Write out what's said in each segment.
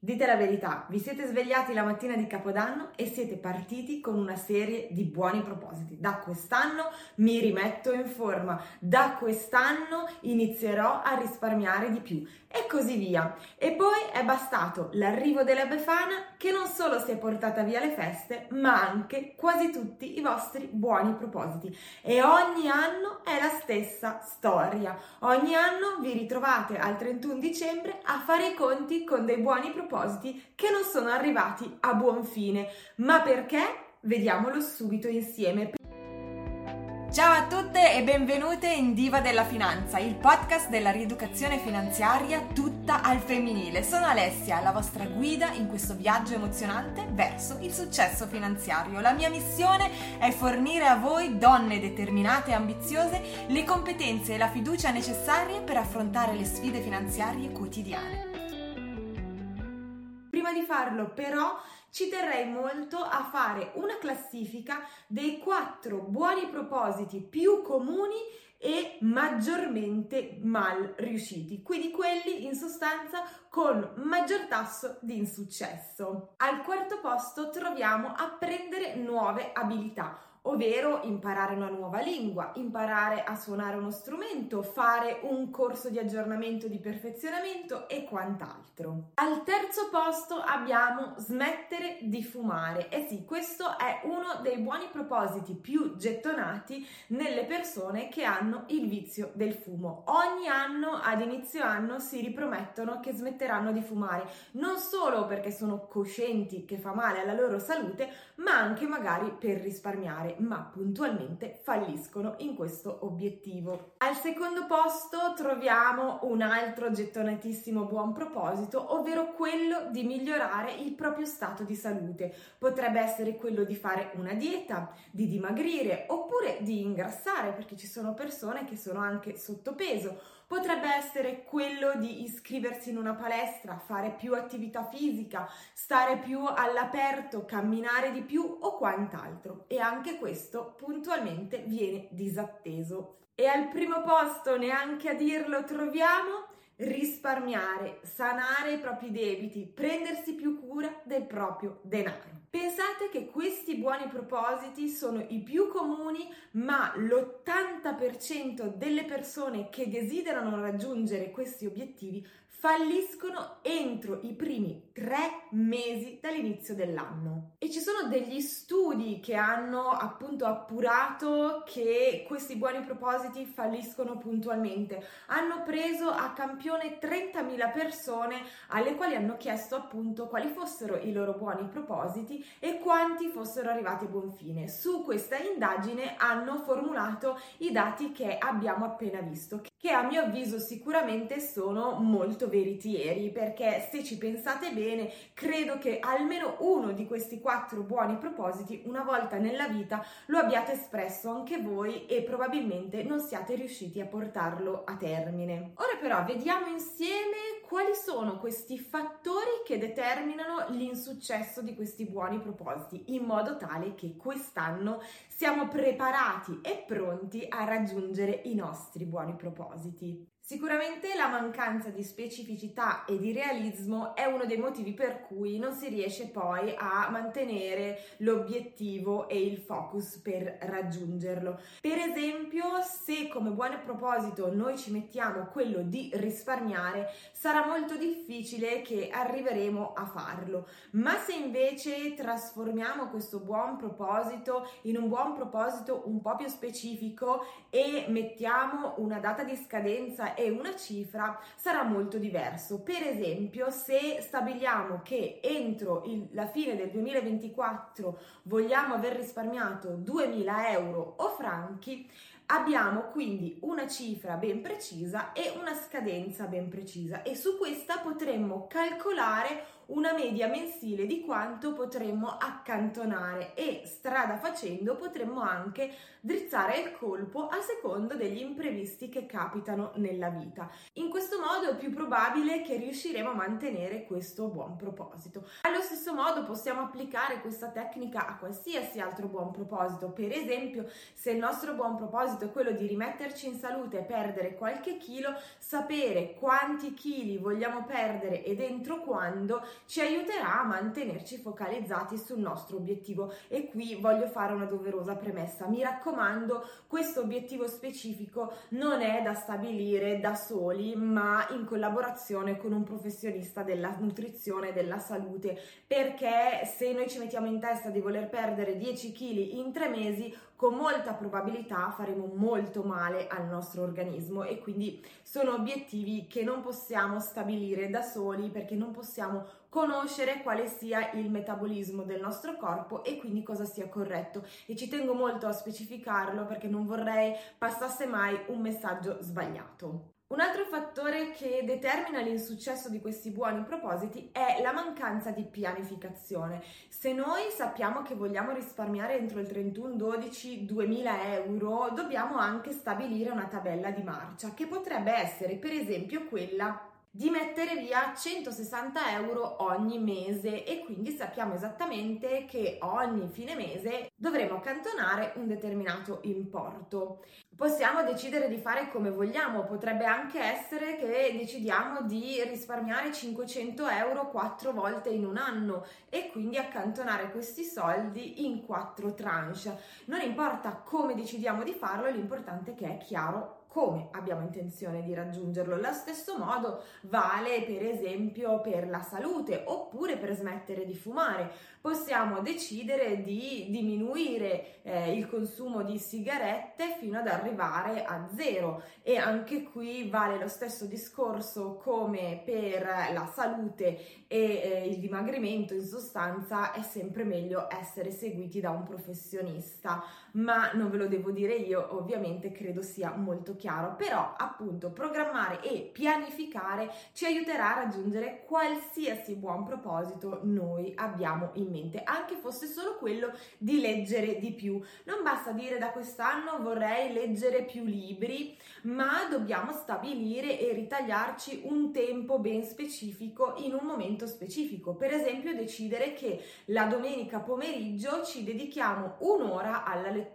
Dite la verità, vi siete svegliati la mattina di Capodanno e siete partiti con una serie di buoni propositi. Da quest'anno mi rimetto in forma, da quest'anno inizierò a risparmiare di più e così via. E poi è bastato l'arrivo della Befana che non solo si è portata via le feste, ma anche quasi tutti i vostri buoni propositi. E ogni anno è la stessa storia. Ogni anno vi ritrovate al 31 dicembre a fare i conti con dei buoni propositi che non sono arrivati a buon fine. Ma perché? Vediamolo subito insieme. Ciao a tutte e benvenute in Diva della Finanza, il podcast della rieducazione finanziaria tutta al femminile. Sono Alessia, la vostra guida in questo viaggio emozionante verso il successo finanziario. La mia missione è fornire a voi, donne determinate e ambiziose, le competenze e la fiducia necessarie per affrontare le sfide finanziarie quotidiane. Prima di farlo però ci terrei molto a fare una classifica dei quattro buoni propositi più comuni e maggiormente mal riusciti, quindi quelli in sostanza con maggior tasso di insuccesso. Al quarto posto troviamo apprendere nuove abilità ovvero imparare una nuova lingua, imparare a suonare uno strumento, fare un corso di aggiornamento, di perfezionamento e quant'altro. Al terzo posto abbiamo smettere di fumare. E sì, questo è uno dei buoni propositi più gettonati nelle persone che hanno il vizio del fumo. Ogni anno ad inizio anno si ripromettono che smetteranno di fumare, non solo perché sono coscienti che fa male alla loro salute, ma anche magari per risparmiare ma puntualmente falliscono in questo obiettivo. Al secondo posto troviamo un altro gettonatissimo buon proposito, ovvero quello di migliorare il proprio stato di salute. Potrebbe essere quello di fare una dieta, di dimagrire oppure di ingrassare, perché ci sono persone che sono anche sottopeso Potrebbe essere quello di iscriversi in una palestra, fare più attività fisica, stare più all'aperto, camminare di più o quant'altro. E anche questo puntualmente viene disatteso. E al primo posto, neanche a dirlo, troviamo risparmiare, sanare i propri debiti, prendersi più cura del proprio denaro. Pensate che questi buoni propositi sono i più comuni, ma l'80% delle persone che desiderano raggiungere questi obiettivi falliscono entro i primi tre mesi dall'inizio dell'anno. E ci sono degli studi che hanno appunto appurato che questi buoni propositi falliscono puntualmente. Hanno preso a campione 30.000 persone alle quali hanno chiesto appunto quali fossero i loro buoni propositi e quanti fossero arrivati a buon fine. Su questa indagine hanno formulato i dati che abbiamo appena visto, che a mio avviso sicuramente sono molto veritieri, perché se ci pensate bene, credo che almeno uno di questi quattro buoni propositi una volta nella vita lo abbiate espresso anche voi e probabilmente non siate riusciti a portarlo a termine. Ora però vediamo insieme quali sono questi fattori che determinano l'insuccesso di questi buoni propositi, in modo tale che quest'anno siamo preparati e pronti a raggiungere i nostri buoni propositi depositi. Sicuramente la mancanza di specificità e di realismo è uno dei motivi per cui non si riesce poi a mantenere l'obiettivo e il focus per raggiungerlo. Per esempio, se come buon proposito noi ci mettiamo quello di risparmiare, sarà molto difficile che arriveremo a farlo. Ma se invece trasformiamo questo buon proposito in un buon proposito un po' più specifico e mettiamo una data di scadenza e una cifra sarà molto diverso. Per esempio, se stabiliamo che entro il, la fine del 2024 vogliamo aver risparmiato 2000 euro o franchi, Abbiamo quindi una cifra ben precisa e una scadenza ben precisa e su questa potremmo calcolare una media mensile di quanto potremmo accantonare e strada facendo potremmo anche drizzare il colpo a secondo degli imprevisti che capitano nella vita. In questo modo è più probabile che riusciremo a mantenere questo buon proposito. Allo stesso modo possiamo applicare questa tecnica a qualsiasi altro buon proposito. Per esempio, se il nostro buon proposito è quello di rimetterci in salute e perdere qualche chilo, sapere quanti chili vogliamo perdere e dentro quando ci aiuterà a mantenerci focalizzati sul nostro obiettivo. E qui voglio fare una doverosa premessa. Mi raccomando, questo obiettivo specifico non è da stabilire da soli, ma in collaborazione con un professionista della nutrizione e della salute, perché se noi ci mettiamo in testa di voler perdere 10 kg in 3 mesi, con molta probabilità faremo molto male al nostro organismo e quindi sono obiettivi che non possiamo stabilire da soli perché non possiamo conoscere quale sia il metabolismo del nostro corpo e quindi cosa sia corretto e ci tengo molto a specificarlo perché non vorrei passasse mai un messaggio sbagliato. Un altro fattore che determina l'insuccesso di questi buoni propositi è la mancanza di pianificazione. Se noi sappiamo che vogliamo risparmiare entro il 31-12 2000 euro, dobbiamo anche stabilire una tabella di marcia che potrebbe essere per esempio quella di mettere via 160 euro ogni mese e quindi sappiamo esattamente che ogni fine mese dovremo accantonare un determinato importo. Possiamo decidere di fare come vogliamo, potrebbe anche essere che decidiamo di risparmiare 500 euro quattro volte in un anno e quindi accantonare questi soldi in quattro tranche. Non importa come decidiamo di farlo, l'importante è che è chiaro come abbiamo intenzione di raggiungerlo. Allo stesso modo vale per esempio per la salute oppure per smettere di fumare. Possiamo decidere di diminuire eh, il consumo di sigarette fino ad arrivare a zero e anche qui vale lo stesso discorso come per la salute e eh, il dimagrimento in sostanza è sempre meglio essere seguiti da un professionista ma non ve lo devo dire io ovviamente credo sia molto chiaro, però appunto programmare e pianificare ci aiuterà a raggiungere qualsiasi buon proposito noi abbiamo in mente, anche fosse solo quello di leggere di più. Non basta dire da quest'anno vorrei leggere più libri, ma dobbiamo stabilire e ritagliarci un tempo ben specifico in un momento specifico. Per esempio decidere che la domenica pomeriggio ci dedichiamo un'ora alla lettura,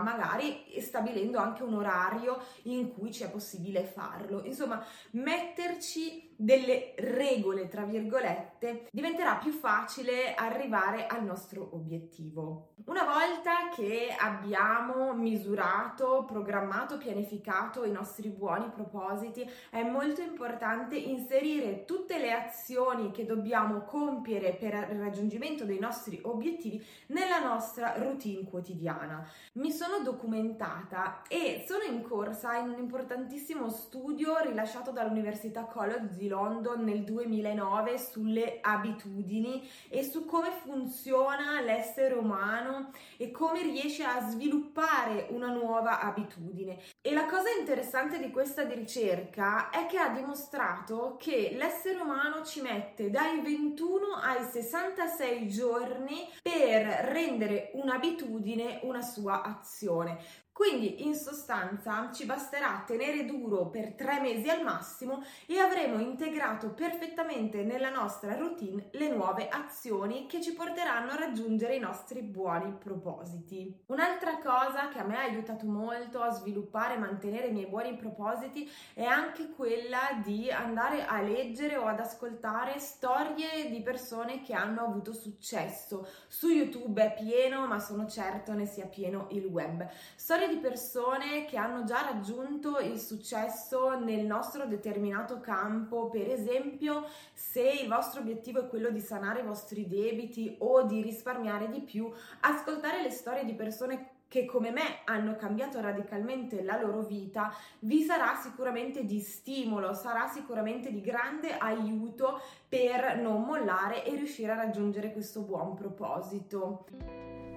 magari stabilendo anche un orario in cui ci è possibile farlo. Insomma, metterci delle regole, tra virgolette, diventerà più facile arrivare al nostro obiettivo. Una volta che abbiamo misurato, programmato, pianificato i nostri buoni propositi, è molto importante inserire tutte le azioni che dobbiamo compiere per il raggiungimento dei nostri obiettivi nella nostra routine quotidiana. Mi sono documentata e sono in corsa in un importantissimo studio rilasciato dall'Università College di London nel 2009 sulle abitudini e su come funziona l'essere umano e come riesce a sviluppare una nuova abitudine. E la cosa interessante di questa ricerca è che ha dimostrato che l'essere umano ci mette dai 21 ai 66 giorni per rendere un'abitudine una sua azione. Quindi in sostanza ci basterà tenere duro per tre mesi al massimo e avremo integrato perfettamente nella nostra routine le nuove azioni che ci porteranno a raggiungere i nostri buoni propositi. Un'altra cosa che a me ha aiutato molto a sviluppare e mantenere i miei buoni propositi è anche quella di andare a leggere o ad ascoltare storie di persone che hanno avuto successo. Su YouTube è pieno, ma sono certo ne sia pieno il web. Storie di persone che hanno già raggiunto il successo nel nostro determinato campo, per esempio se il vostro obiettivo è quello di sanare i vostri debiti o di risparmiare di più, ascoltare le storie di persone che come me hanno cambiato radicalmente la loro vita, vi sarà sicuramente di stimolo, sarà sicuramente di grande aiuto per non mollare e riuscire a raggiungere questo buon proposito.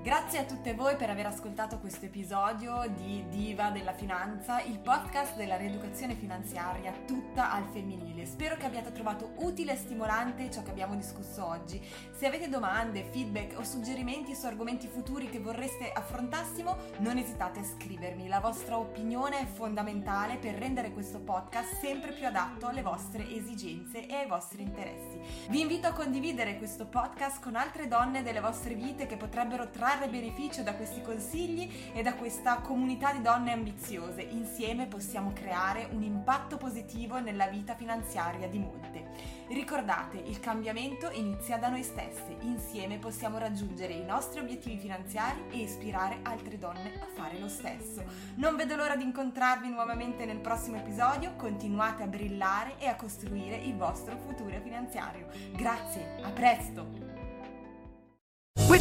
Grazie a tutte voi per aver ascoltato questo episodio di Diva della Finanza, il podcast della rieducazione finanziaria tutta al femminile. Spero che abbiate trovato utile e stimolante ciò che abbiamo discusso oggi. Se avete domande, feedback o suggerimenti su argomenti futuri che vorreste affrontassimo, non esitate a scrivermi. La vostra opinione è fondamentale per rendere questo podcast sempre più adatto alle vostre esigenze e ai vostri interessi. Vi invito a condividere questo podcast con altre donne delle vostre vite che potrebbero trarre trarre beneficio da questi consigli e da questa comunità di donne ambiziose. Insieme possiamo creare un impatto positivo nella vita finanziaria di molte. Ricordate, il cambiamento inizia da noi stesse. Insieme possiamo raggiungere i nostri obiettivi finanziari e ispirare altre donne a fare lo stesso. Non vedo l'ora di incontrarvi nuovamente nel prossimo episodio. Continuate a brillare e a costruire il vostro futuro finanziario. Grazie, a presto!